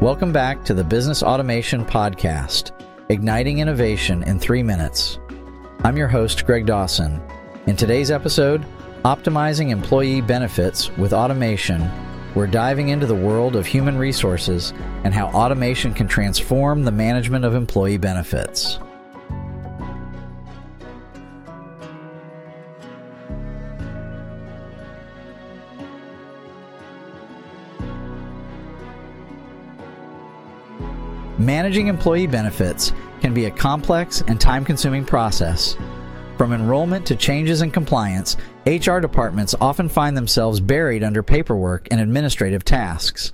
Welcome back to the Business Automation Podcast, igniting innovation in three minutes. I'm your host, Greg Dawson. In today's episode, Optimizing Employee Benefits with Automation, we're diving into the world of human resources and how automation can transform the management of employee benefits. Managing employee benefits can be a complex and time consuming process. From enrollment to changes in compliance, HR departments often find themselves buried under paperwork and administrative tasks.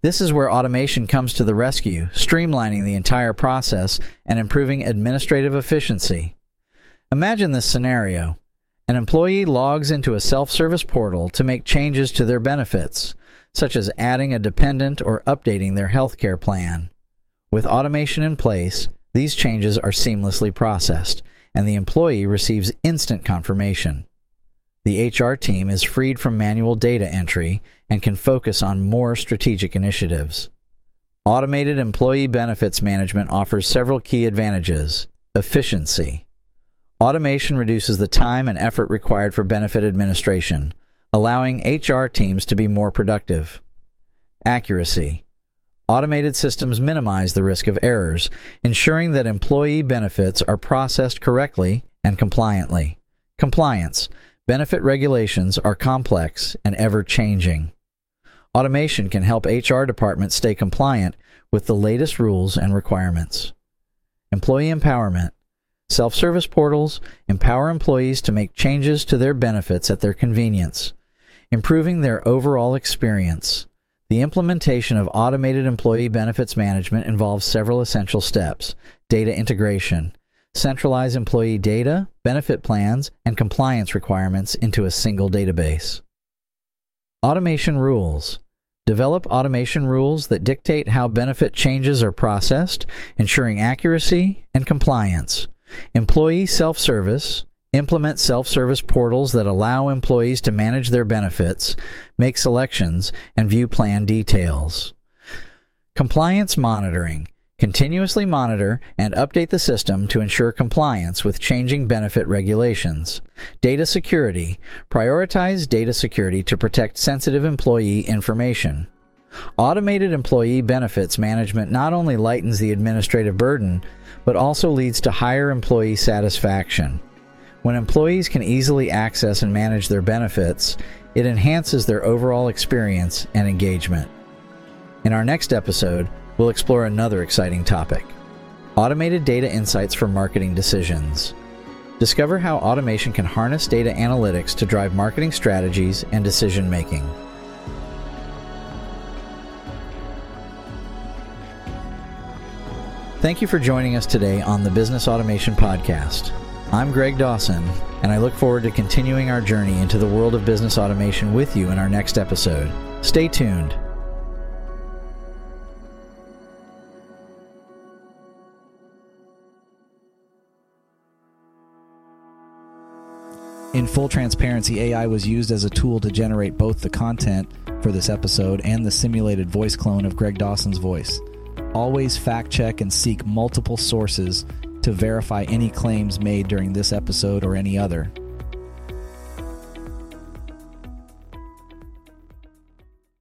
This is where automation comes to the rescue, streamlining the entire process and improving administrative efficiency. Imagine this scenario. An employee logs into a self service portal to make changes to their benefits, such as adding a dependent or updating their health care plan. With automation in place, these changes are seamlessly processed, and the employee receives instant confirmation. The HR team is freed from manual data entry and can focus on more strategic initiatives. Automated employee benefits management offers several key advantages. Efficiency. Automation reduces the time and effort required for benefit administration, allowing HR teams to be more productive. Accuracy. Automated systems minimize the risk of errors, ensuring that employee benefits are processed correctly and compliantly. Compliance. Benefit regulations are complex and ever changing. Automation can help HR departments stay compliant with the latest rules and requirements. Employee empowerment. Self service portals empower employees to make changes to their benefits at their convenience, improving their overall experience. The implementation of automated employee benefits management involves several essential steps data integration, centralize employee data, benefit plans, and compliance requirements into a single database. Automation rules. Develop automation rules that dictate how benefit changes are processed, ensuring accuracy and compliance. Employee self service, implement self service portals that allow employees to manage their benefits, make selections, and view plan details. Compliance monitoring. Continuously monitor and update the system to ensure compliance with changing benefit regulations. Data security. Prioritize data security to protect sensitive employee information. Automated employee benefits management not only lightens the administrative burden, but also leads to higher employee satisfaction. When employees can easily access and manage their benefits, it enhances their overall experience and engagement. In our next episode, we'll explore another exciting topic automated data insights for marketing decisions. Discover how automation can harness data analytics to drive marketing strategies and decision making. Thank you for joining us today on the Business Automation Podcast. I'm Greg Dawson, and I look forward to continuing our journey into the world of business automation with you in our next episode. Stay tuned. In full transparency, AI was used as a tool to generate both the content for this episode and the simulated voice clone of Greg Dawson's voice. Always fact check and seek multiple sources to verify any claims made during this episode or any other.